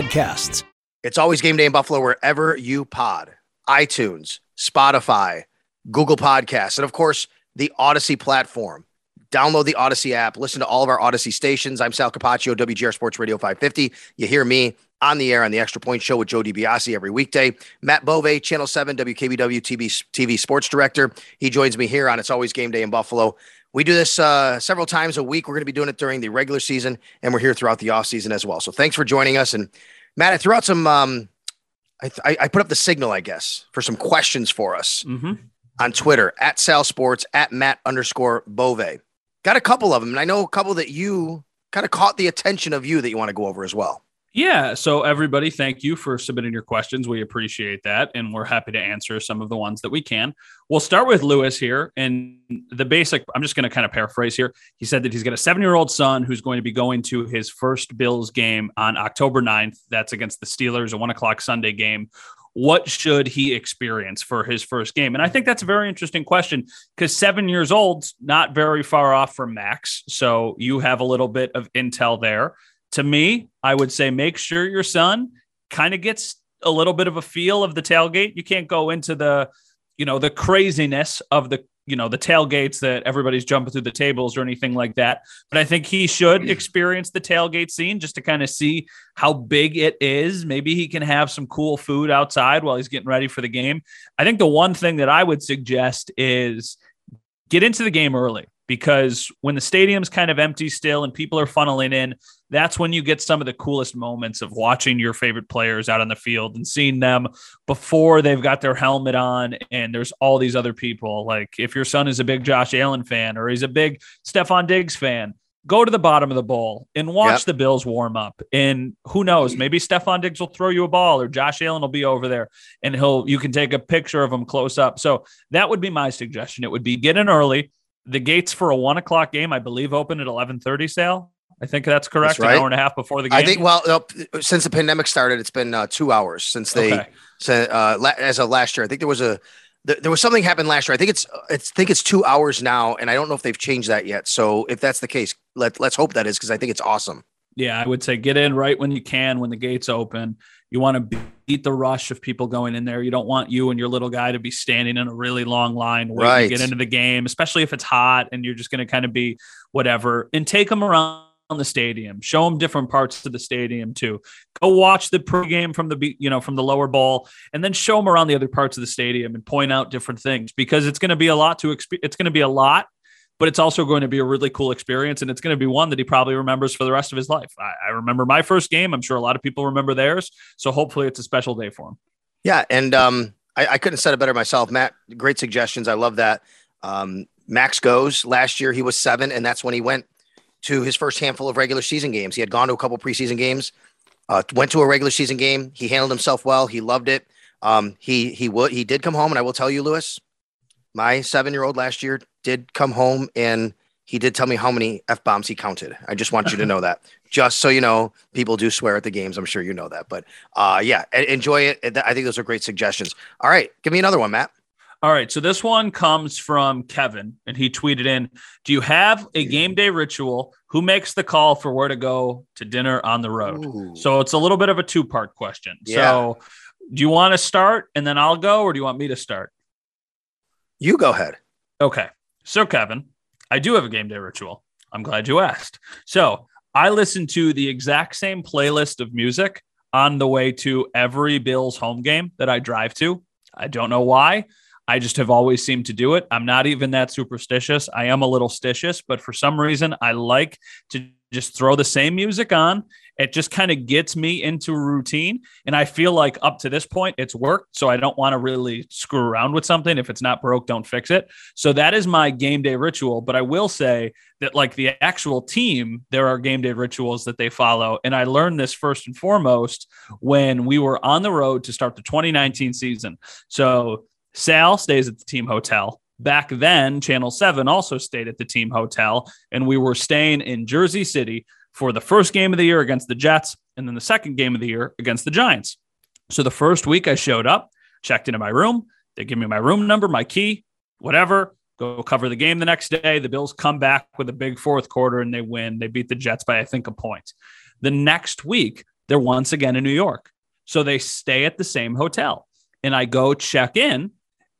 podcasts. It's always game day in Buffalo wherever you pod iTunes, Spotify, Google Podcasts, and of course, the Audacy platform. Download the Audacy app, listen to all of our Audacy stations. I'm Sal Capaccio, WGR Sports Radio 550. You hear me on the air on the Extra Point Show with Joe DiBiase every weekday. Matt Bove, Channel 7, WKBW TV, TV Sports Director. He joins me here on It's Always Game Day in Buffalo. We do this uh, several times a week. We're going to be doing it during the regular season, and we're here throughout the off season as well. So thanks for joining us. And Matt, I threw out some. Um, I, I, put up the signal, I guess, for some questions for us mm-hmm. on Twitter at Sal Sports at Matt underscore Bove. Got a couple of them, and I know a couple that you kind of caught the attention of you that you want to go over as well. Yeah. So, everybody, thank you for submitting your questions. We appreciate that. And we're happy to answer some of the ones that we can. We'll start with Lewis here. And the basic, I'm just going to kind of paraphrase here. He said that he's got a seven year old son who's going to be going to his first Bills game on October 9th. That's against the Steelers, a one o'clock Sunday game. What should he experience for his first game? And I think that's a very interesting question because seven years old's not very far off from Max. So, you have a little bit of intel there to me, I would say make sure your son kind of gets a little bit of a feel of the tailgate. You can't go into the, you know, the craziness of the, you know, the tailgates that everybody's jumping through the tables or anything like that. But I think he should mm. experience the tailgate scene just to kind of see how big it is. Maybe he can have some cool food outside while he's getting ready for the game. I think the one thing that I would suggest is get into the game early because when the stadium's kind of empty still and people are funneling in, that's when you get some of the coolest moments of watching your favorite players out on the field and seeing them before they've got their helmet on and there's all these other people. Like if your son is a big Josh Allen fan or he's a big Stefon Diggs fan, go to the bottom of the bowl and watch yep. the Bills warm up. And who knows, maybe Stefon Diggs will throw you a ball or Josh Allen will be over there and he'll you can take a picture of him close up. So that would be my suggestion. It would be get in early the gates for a one o'clock game, I believe, open at eleven thirty. Sale. I think that's correct. That's right. An hour and a half before the game. I think. Well, uh, since the pandemic started, it's been uh, two hours since they. Okay. Uh, as of last year, I think there was a there was something happened last year. I think it's it's I think it's two hours now, and I don't know if they've changed that yet. So if that's the case, let let's hope that is because I think it's awesome. Yeah, I would say get in right when you can when the gates open. You want to beat the rush of people going in there. You don't want you and your little guy to be standing in a really long line waiting right. to get into the game, especially if it's hot and you're just going to kind of be whatever. And take them around the stadium. Show them different parts of the stadium too. Go watch the pregame from the you know from the lower bowl, and then show them around the other parts of the stadium and point out different things because it's going to be a lot to exp- It's going to be a lot but it's also going to be a really cool experience. And it's going to be one that he probably remembers for the rest of his life. I, I remember my first game. I'm sure a lot of people remember theirs. So hopefully it's a special day for him. Yeah. And um, I, I, couldn't have said it better myself. Matt, great suggestions. I love that. Um, Max goes last year. He was seven, and that's when he went to his first handful of regular season games. He had gone to a couple preseason games, uh, went to a regular season game. He handled himself well. He loved it. Um, he he would he did come home, and I will tell you, Lewis, my seven year old last year did come home and he did tell me how many f bombs he counted. I just want you to know that, just so you know, people do swear at the games. I'm sure you know that, but uh, yeah, enjoy it. I think those are great suggestions. All right, give me another one, Matt. All right, so this one comes from Kevin, and he tweeted in: Do you have a game day ritual? Who makes the call for where to go to dinner on the road? Ooh. So it's a little bit of a two part question. Yeah. So, do you want to start, and then I'll go, or do you want me to start? You go ahead. Okay. So, Kevin, I do have a game day ritual. I'm glad you asked. So, I listen to the exact same playlist of music on the way to every Bills home game that I drive to. I don't know why. I just have always seemed to do it. I'm not even that superstitious. I am a little stitious, but for some reason, I like to just throw the same music on. It just kind of gets me into a routine. And I feel like up to this point, it's worked. So I don't want to really screw around with something. If it's not broke, don't fix it. So that is my game day ritual. But I will say that, like the actual team, there are game day rituals that they follow. And I learned this first and foremost when we were on the road to start the 2019 season. So Sal stays at the team hotel. Back then, Channel 7 also stayed at the team hotel, and we were staying in Jersey City for the first game of the year against the Jets, and then the second game of the year against the Giants. So the first week I showed up, checked into my room. They give me my room number, my key, whatever. Go cover the game the next day. The Bills come back with a big fourth quarter and they win. They beat the Jets by, I think, a point. The next week, they're once again in New York. So they stay at the same hotel. And I go check in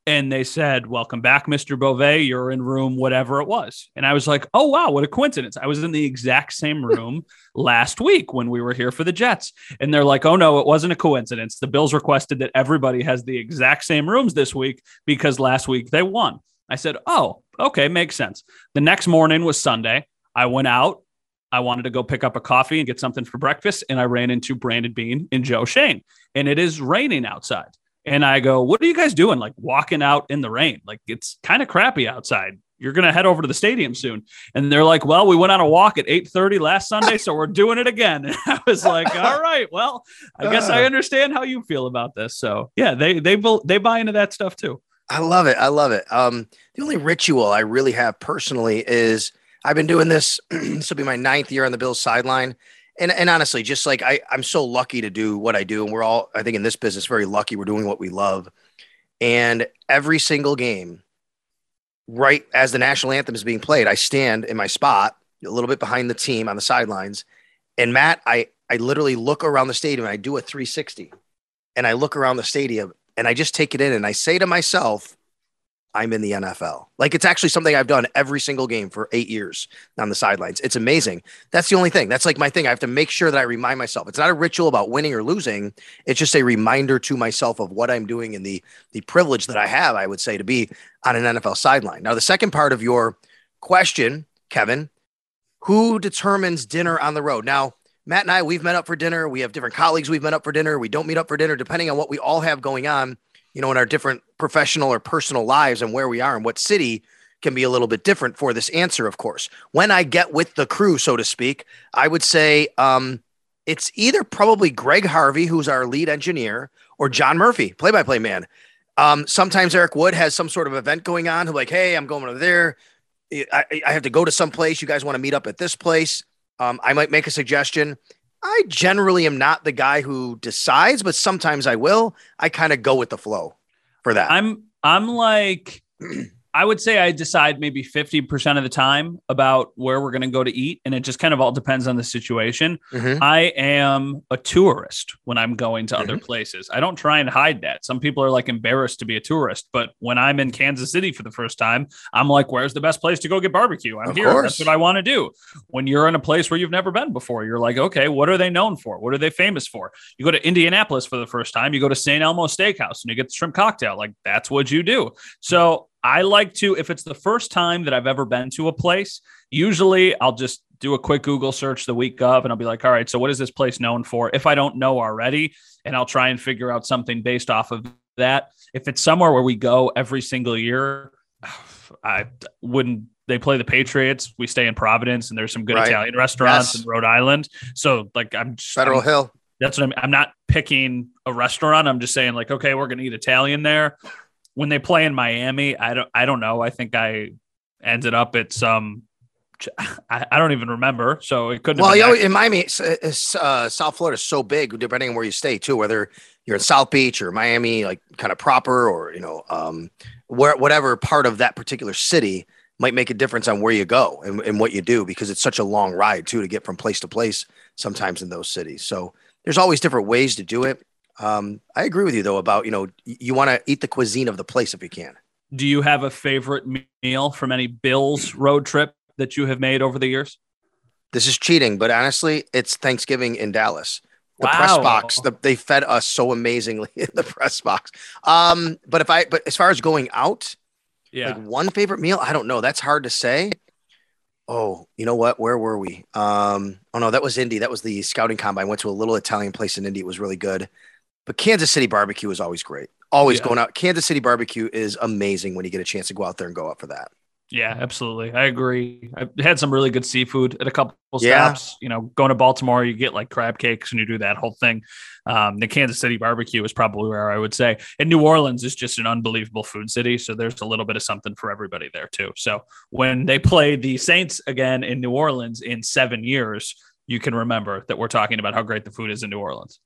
and they said, Welcome back, Mr. Beauvais. You're in room whatever it was. And I was like, Oh, wow, what a coincidence. I was in the exact same room last week when we were here for the Jets. And they're like, Oh, no, it wasn't a coincidence. The Bills requested that everybody has the exact same rooms this week because last week they won. I said, Oh, okay, makes sense. The next morning was Sunday. I went out. I wanted to go pick up a coffee and get something for breakfast. And I ran into Brandon Beane and Joe Schoen. And it is raining outside. And I go, What are you guys doing? Like walking out in the rain. Like it's kind of crappy outside. You're gonna head over to the stadium soon. And they're like, Well, we went on a walk at 8:30 last Sunday, so we're doing it again. And I was like, All right, well, I guess I understand how you feel about this. So yeah, they they they buy into that stuff too. I love it. I love it. Um, the only ritual I really have personally is I've been doing this. this will be my ninth year on the Bills sideline and and honestly, just like I, I'm so lucky to do what I do, and we're all, I think, in this business, very lucky. We're doing what we love, and every single game, right as the national anthem is being played, I stand in my spot, a little bit behind the team on the sidelines, and Matt, I I literally look around the stadium, and I do a 360, and I look around the stadium, and I just take it in, and I say to myself, I'm in the NFL. Like it's actually something I've done every single game for eight years on the sidelines. It's amazing. That's the only thing. That's like my thing. I have to make sure that I remind myself. It's not a ritual about winning or losing. It's just a reminder to myself of what I'm doing and the the privilege that I have, I would say, to be on an NFL sideline. Now, the second part of your question, Kevin, who determines dinner on the road? Now, Matt and I, we've met up for dinner. We have different colleagues we've met up for dinner. We don't meet up for dinner, depending on what we all have going on you know, in our different professional or personal lives and where we are and what city can be a little bit different for this answer, of course. When I get with the crew, so to speak, I would say um, it's either probably Greg Harvey, who's our lead engineer, or John Murphy, play by play man. Um, sometimes Eric Wood has some sort of event going on. Who like, hey, I'm going over there. I, I have to go to some place. You guys want to meet up at this place? Um, I might make a suggestion. I generally am not the guy who decides, but sometimes I will. I kind of go with the flow for that. I'm I'm like I would say I decide maybe 50% of the time about where we're going to go to eat. And it just kind of all depends on the situation. Mm-hmm. I am a tourist when I'm going to mm-hmm. other places. I don't try and hide that. Some people are like embarrassed to be a tourist. But when I'm in Kansas City for the first time, I'm like, where's the best place to go get barbecue? I'm of here. Course. That's what I want to do. When you're in a place where you've never been before, you're like, okay, what are they known for? What are they famous for? You go to Indianapolis for the first time, you go to St. Elmo Steakhouse and you get the shrimp cocktail. Like, that's what you do. So I like to, if it's the first time that I've ever been to a place, usually I'll just do a quick Google search the week of and I'll be like, all right, so what is this place known for? If I don't know already, and I'll try and figure out something based off of that. If it's somewhere where we go every single year, I wouldn't. They play the Patriots. We stay in Providence, and there's some good right. Italian restaurants yes. in Rhode Island. So, like, I'm just, Federal I'm, Hill. That's what I'm. I'm not picking a restaurant. I'm just saying, like, okay, we're gonna eat Italian there when they play in Miami, I don't I don't know. I think I ended up at some I, I don't even remember. So it couldn't. Well, you know, in Miami, uh, South Florida is so big, depending on where you stay too. Whether you're in South Beach or Miami, like kind of proper, or you know, um, where whatever part of that particular city might make a difference on where you go and, and what you do because it's such a long ride too to get from place to place. Sometimes in those cities, so there's always different ways to do it. Um, I agree with you though about you know you want to eat the cuisine of the place if you can. Do you have a favorite meal from any Bills road trip that you have made over the years? This is cheating, but honestly, it's Thanksgiving in Dallas. The wow. press box. The, they fed us so amazingly in the press box. Um, but if I but as far as going out, yeah, like one favorite meal, I don't know. That's hard to say. Oh, you know what? Where were we? Um, oh no, that was Indy. That was the scouting combine. I went to a little Italian place in Indy. It was really good. But Kansas City barbecue is always great. Always yeah. going out. Kansas City barbecue is amazing when you get a chance to go out there and go out for that. Yeah, absolutely. I agree. I've had some really good seafood at a couple stops. Yeah. You know, going to Baltimore, you get like crab cakes and you do that whole thing. Um, the Kansas City barbecue is probably where I would say. And New Orleans is just an unbelievable food city. So there's a little bit of something for everybody there too. So when they play the Saints again in New Orleans in seven years, you can remember that we're talking about how great the food is in New Orleans.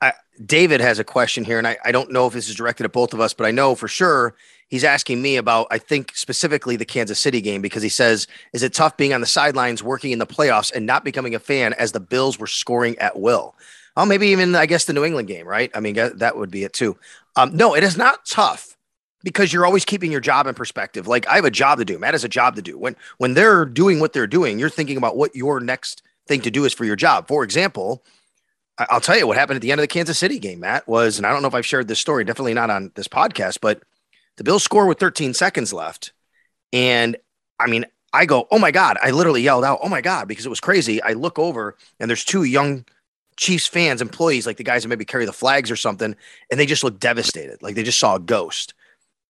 I, David has a question here, and I, I don't know if this is directed at both of us, but I know for sure he's asking me about, I think specifically the Kansas City game, because he says, Is it tough being on the sidelines working in the playoffs and not becoming a fan as the Bills were scoring at will? Oh, maybe even, I guess, the New England game, right? I mean, that would be it too. Um, no, it is not tough because you're always keeping your job in perspective. Like I have a job to do. Matt has a job to do. When when they're doing what they're doing, you're thinking about what your next thing to do is for your job. For example, I'll tell you what happened at the end of the Kansas City game, Matt, was, and I don't know if I've shared this story, definitely not on this podcast, but the Bills score with 13 seconds left. And I mean, I go, oh my God. I literally yelled out, oh my God, because it was crazy. I look over and there's two young Chiefs fans, employees, like the guys that maybe carry the flags or something, and they just look devastated. Like they just saw a ghost.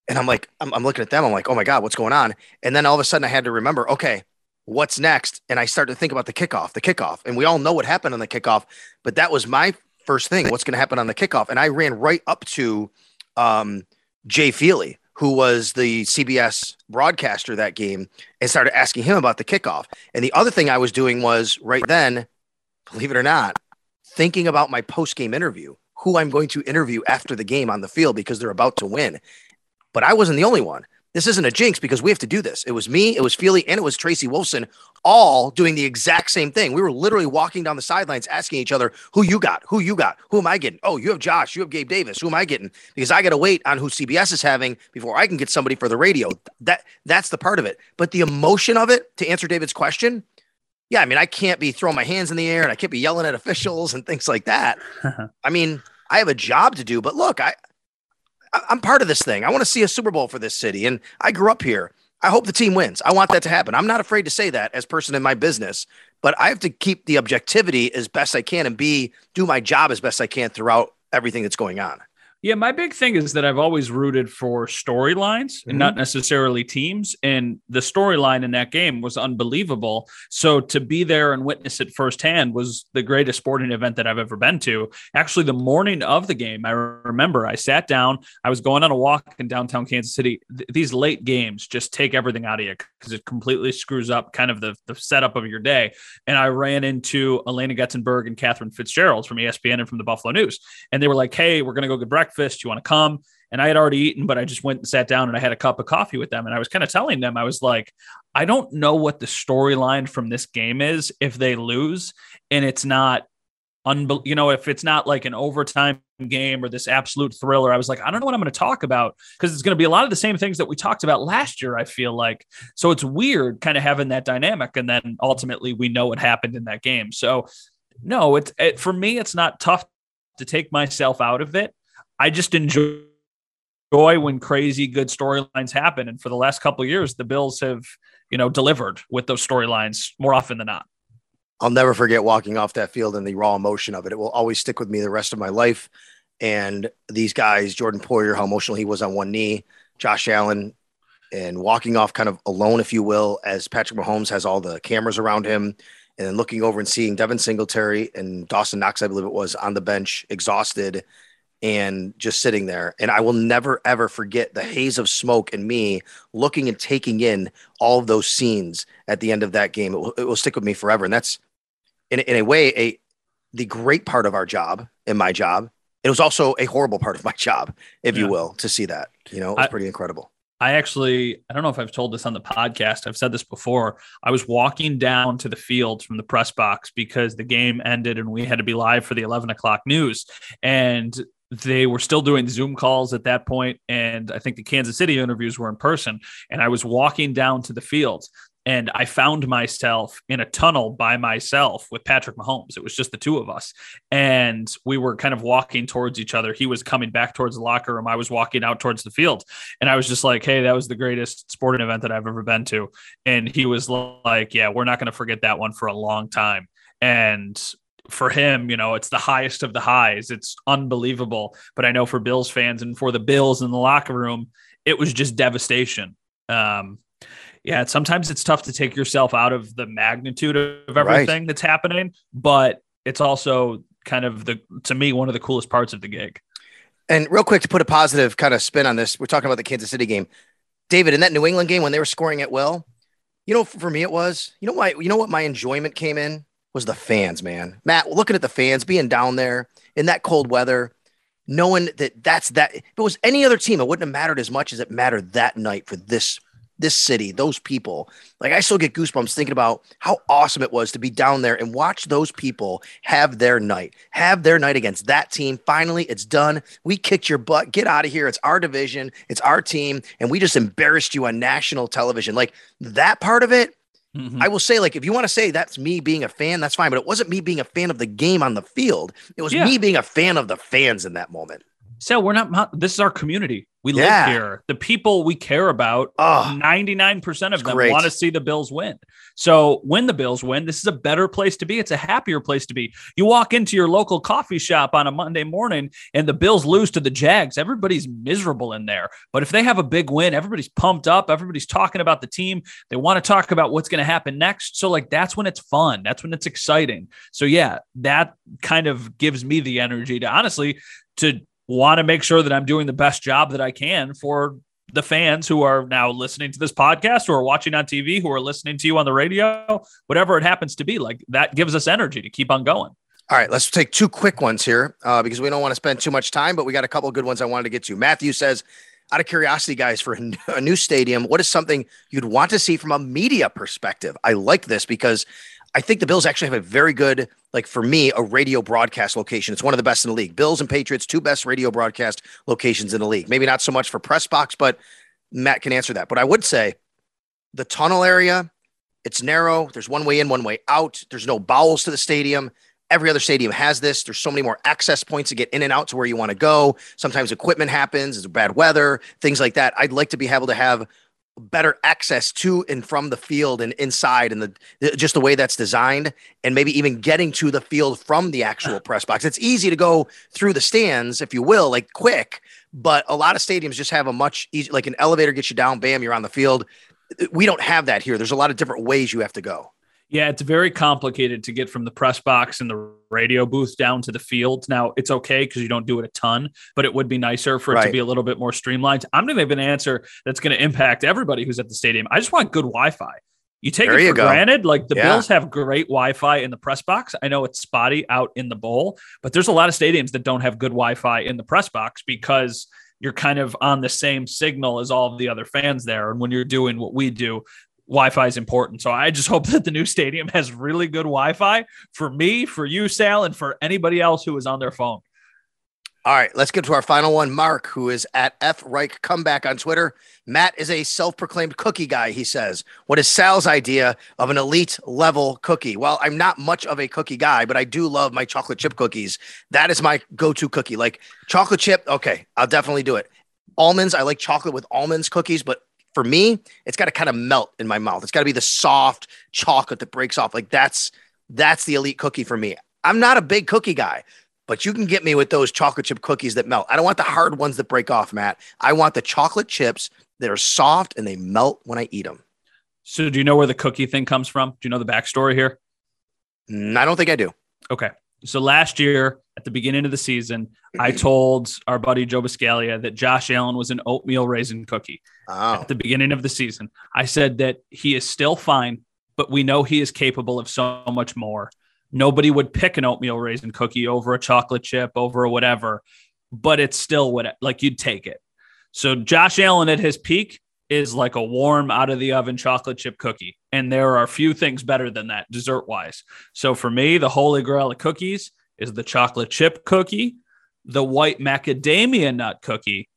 And I'm like, I'm, I'm looking at them. I'm like, oh my God, what's going on? And then all of a sudden I had to remember, okay, what's next? And I started to think about the kickoff, the kickoff. And we all know what happened on the kickoff, but that was my first thing. What's going to happen on the kickoff? And I ran right up to um, Jay Feely, who was the CBS broadcaster that game, and started asking him about the kickoff. And the other thing I was doing was right then, believe it or not, thinking about my post game interview, who I'm going to interview after the game on the field because they're about to win. But I wasn't the only one this isn't a jinx because we have to do this. It was me, it was Feely, and it was Tracy Wolfson all doing the exact same thing. We were literally walking down the sidelines asking each other, who you got? Who you got? Who am I getting? Oh, you have Josh, you have Gabe Davis. Who am I getting? Because I got to wait on who CBS is having before I can get somebody for the radio. That that's the part of it. But the emotion of it, to answer David's question, yeah, I mean, I can't be throwing my hands in the air and I can't be yelling at officials and things like that. I mean, I have a job to do, but look, I I'm part of this thing. I want to see a Super Bowl for this city, and I grew up here. I hope the team wins. I want that to happen. I'm not afraid to say that as person in my business, but I have to keep the objectivity as best I can and be do my job as best I can throughout everything that's going on. Yeah, my big thing is that I've always rooted for storylines mm-hmm. and not necessarily teams. And the storyline in that game was unbelievable. So to be there and witness it firsthand was the greatest sporting event that I've ever been to. Actually, the morning of the game, I remember I sat down, I was going on a walk in downtown Kansas City. Th- these late games just take everything out of you because it completely screws up kind of the, the setup of your day. And I ran into Alaina Getzenberg and Katherine Fitzgerald from ESPN and from the Buffalo News. And they were like, hey, we're going to go get breakfast breakfast. You want to come? And I had already eaten, but I just went and sat down and I had a cup of coffee with them. And I was kind of telling them, I was like, I don't know what the storyline from this game is if they lose and it's not you know, if it's not like an overtime game or this absolute thriller, I was like, I don't know what I'm going to talk about because it's going to be a lot of the same things that we talked about last year. I feel like so it's weird kind of having that dynamic, and then ultimately we know what happened in that game. So no, it's it, for me, it's not tough to take myself out of it. I just enjoy when crazy good storylines happen. And for the last couple years, the Bills have, you know, delivered with those storylines more often than not. I'll never forget walking off that field and the raw emotion of it. It will always stick with me the rest of my life. And these guys, Jordan Poyer, how emotional he was on one knee, Josh Allen, and walking off kind of alone, if you will, as Patrick Mahomes has all the cameras around him, and then looking over and seeing Devin Singletary and Dawson Knox, I believe it was, on the bench, exhausted, and just sitting there. And I will never, ever forget the haze of smoke and me looking and taking in all of those scenes at the end of that game. It will, it will stick with me forever. And that's, in, in a way, a the great part of our job in my job. It was also a horrible part of my job, if yeah. you will, to see that. You know, it was I, pretty incredible. I actually, I don't know if I've told this on the podcast. I've said this before. I was walking down to the field from the press box because the game ended and we had to be live for the 11 o'clock news. And they were still doing Zoom calls at that point, and I think the Kansas City interviews were in person. And I was walking down to the field, and I found myself in a tunnel by myself with Patrick Mahomes. It was just the two of us. And we were kind of walking towards each other. He was coming back towards the locker room. I was walking out towards the field. And I was just like, hey, that was the greatest sporting event that I've ever been to. And he was like, yeah, we're not going to forget that one for a long time. And for him, you know, it's the highest of the highs. It's unbelievable. But I know for Bills fans and for the Bills in the locker room, it was just devastation. Um, yeah, sometimes it's tough to take yourself out of the magnitude of everything right. that's happening, but it's also kind of the to me one of the coolest parts of the gig. And real quick to put a positive kind of spin on this, we're talking about the Kansas City game. David, in that New England game when they were scoring at will, you know, for me it was, you know why, you know what my enjoyment came in was the fans, man. Matt, looking at the fans being down there in that cold weather, knowing that that's that. If it was any other team, it wouldn't have mattered as much as it mattered that night for this this city, those people. Like I still get goosebumps thinking about how awesome it was to be down there and watch those people have their night, have their night against that team. Finally, it's done. We kicked your butt. Get out of here. It's our division. It's our team. And we just embarrassed you on national television. Like that part of it Mm-hmm. I will say, like, if you want to say that's me being a fan, that's fine. But it wasn't me being a fan of the game on the field. It was yeah. me being a fan of the fans in that moment. So we're not. This is our community. We yeah. live here. The people we care about, ninety nine percent of them great. want to see the Bills win. So when the Bills win, this is a better place to be. It's a happier place to be. You walk into your local coffee shop on a Monday morning, and the Bills lose to the Jags. Everybody's miserable in there. But if they have a big win, everybody's pumped up. Everybody's talking about the team. They want to talk about what's going to happen next. So like that's when it's fun. That's when it's exciting. So yeah, that kind of gives me the energy to honestly to want to make sure that I'm doing the best job that I can for the fans who are now listening to this podcast, who are watching on TV, who are listening to you on the radio, whatever it happens to be. Like that gives us energy to keep on going. All right, let's take two quick ones here uh, because we don't want to spend too much time, but we got a couple good ones I wanted to get to. Matthew says, out of curiosity, guys, for a new stadium, what is something you'd want to see from a media perspective? I like this because I think the Bills actually have a very good, like for me, a radio broadcast location. It's one of the best in the league. Bills and Patriots, two best radio broadcast locations in the league. Maybe not so much for press box, but Matt can answer that. But I would say the tunnel area, it's narrow. There's one way in, one way out. There's no bowels to the stadium. Every other stadium has this. There's so many more access points to get in and out to where you want to go. Sometimes equipment happens, it's bad weather, things like that. I'd like to be able to have better access to and from the field and inside and the just the way that's designed and maybe even getting to the field from the actual press box. It's easy to go through the stands if you will like quick but a lot of stadiums just have a much easy like an elevator gets you down bam you're on the field. We don't have that here. There's a lot of different ways you have to go yeah, it's very complicated to get from the press box and the radio booth down to the field. Now, it's okay because you don't do it a ton, but it would be nicer for it right. to be a little bit more streamlined. I'm going to give an answer that's going to impact everybody who's at the stadium. I just want good Wi Fi. You take there it for granted. Like the yeah. Bills have great Wi Fi in the press box. I know it's spotty out in the bowl, but there's a lot of stadiums that don't have good Wi Fi in the press box because you're kind of on the same signal as all of the other fans there. And when you're doing what we do, Wi-Fi is important. So I just hope that the new stadium has really good Wi-Fi for me, for you, Sal, and for anybody else who is on their phone. All right, let's get to our final one. Mark, who is at F Reich Comeback on Twitter. Matt is a self-proclaimed cookie guy. He says, "What is Sal's idea of an elite level cookie?" Well, I'm not much of a cookie guy, but I do love my chocolate chip cookies. That is my go-to cookie. Like chocolate chip, okay, I'll definitely do it. Almonds, I like chocolate with almonds cookies, but for me, it's got to kind of melt in my mouth. It's got to be the soft chocolate that breaks off. Like that's that's the elite cookie for me. I'm not a big cookie guy, but you can get me with those chocolate chip cookies that melt. I don't want the hard ones that break off, Matt. I want the chocolate chips that are soft and they melt when I eat them. So, do you know where the cookie thing comes from? Do you know the backstory here? Mm, I don't think I do. Okay. So last year at the beginning of the season, I told our buddy Joe Buscaglia that Josh Allen was an oatmeal raisin cookie oh. at the beginning of the season. I said that he is still fine, but we know he is capable of so much more. Nobody would pick an oatmeal raisin cookie over a chocolate chip, over whatever, but it's still what like you'd take it. So Josh Allen at his peak is like a warm out of the oven chocolate chip cookie. And there are a few things better than that dessert wise. So for me, the holy grail of cookies is the chocolate chip cookie, the white macadamia nut cookie,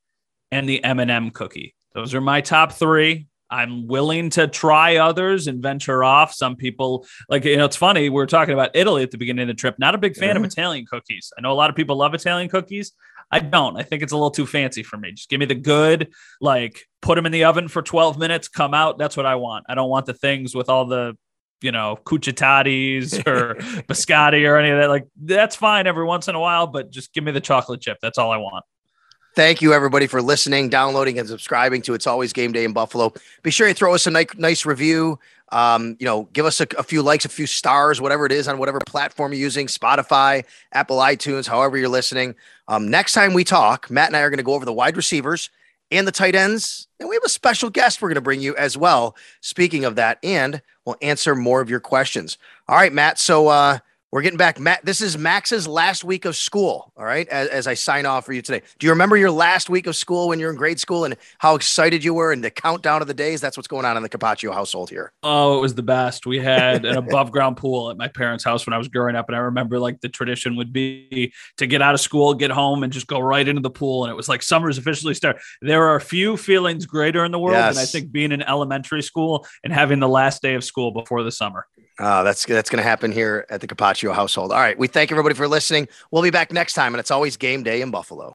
and the M&M cookie. Those are my top 3. I'm willing to try others and venture off. Some people like you know it's funny we are talking about Italy at the beginning of the trip. Not a big fan mm-hmm. of Italian cookies. I know a lot of people love Italian cookies. I don't. I think it's a little too fancy for me. Just give me the good, like put them in the oven for 12 minutes, come out. That's what I want. I don't want the things with all the, you know, cuccidatis or biscotti or any of that. Like that's fine every once in a while, but just give me the chocolate chip. That's all I want. Thank you, everybody, for listening, downloading, and subscribing to It's Always Game Day in Buffalo. Be sure you throw us a nice, nice review. Um, you know, give us a, a, few likes, a few stars, whatever it is on whatever platform you're using Spotify, Apple iTunes, however you're listening. Um, next time we talk, Matt and I are going to go over the wide receivers and the tight ends. And we have a special guest we're going to bring you as well. Speaking of that, and we'll answer more of your questions. All right, Matt. So, uh, we're getting back. Matt, this is Max's last week of school. All right. As, as, I sign off for you today. Do you remember your last week of school when you're in grade school and how excited you were and the countdown of the days? That's what's going on in the Capaccio household here. Oh, it was the best. We had an above ground pool at my parents' house when I was growing up. And I remember like the tradition would be to get out of school, get home, and just go right into the pool. And it was like summer's officially start. There are a few feelings greater in the world yes. than I think being in elementary school and having the last day of school before the summer. Uh, that's that's going to happen here at the Capaccio household. All right, we thank everybody for listening. We'll be back next time, and it's always game day in Buffalo.